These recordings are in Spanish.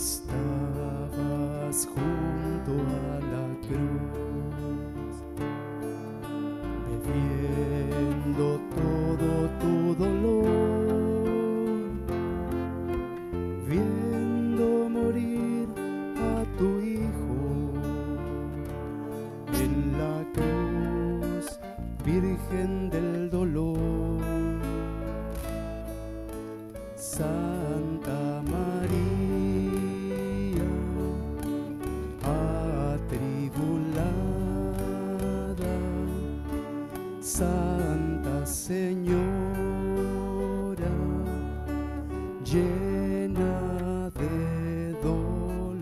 estabas junto a la cruz, bebiendo todo tu dolor, viendo morir a tu hijo en la cruz, Virgen del dolor. Santa Santa Señora, llena de dolor.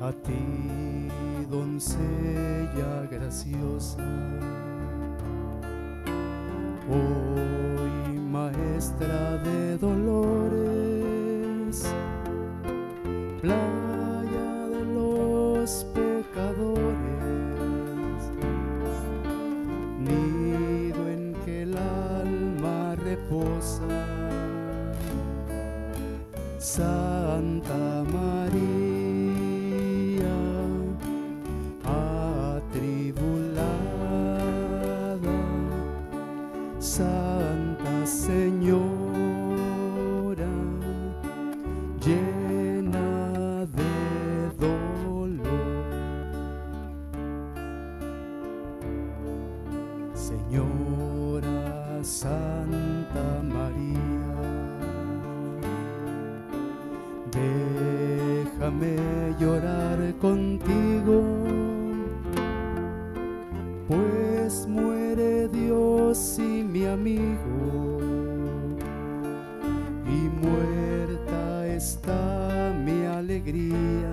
A ti, doncella graciosa, hoy maestra de dolores, playa de los reposa, Santa María, atribulada, Santa Señora, llena de dolor. Señora Santa María. Déjame llorar contigo, pues muere Dios y mi amigo, y muerta está mi alegría.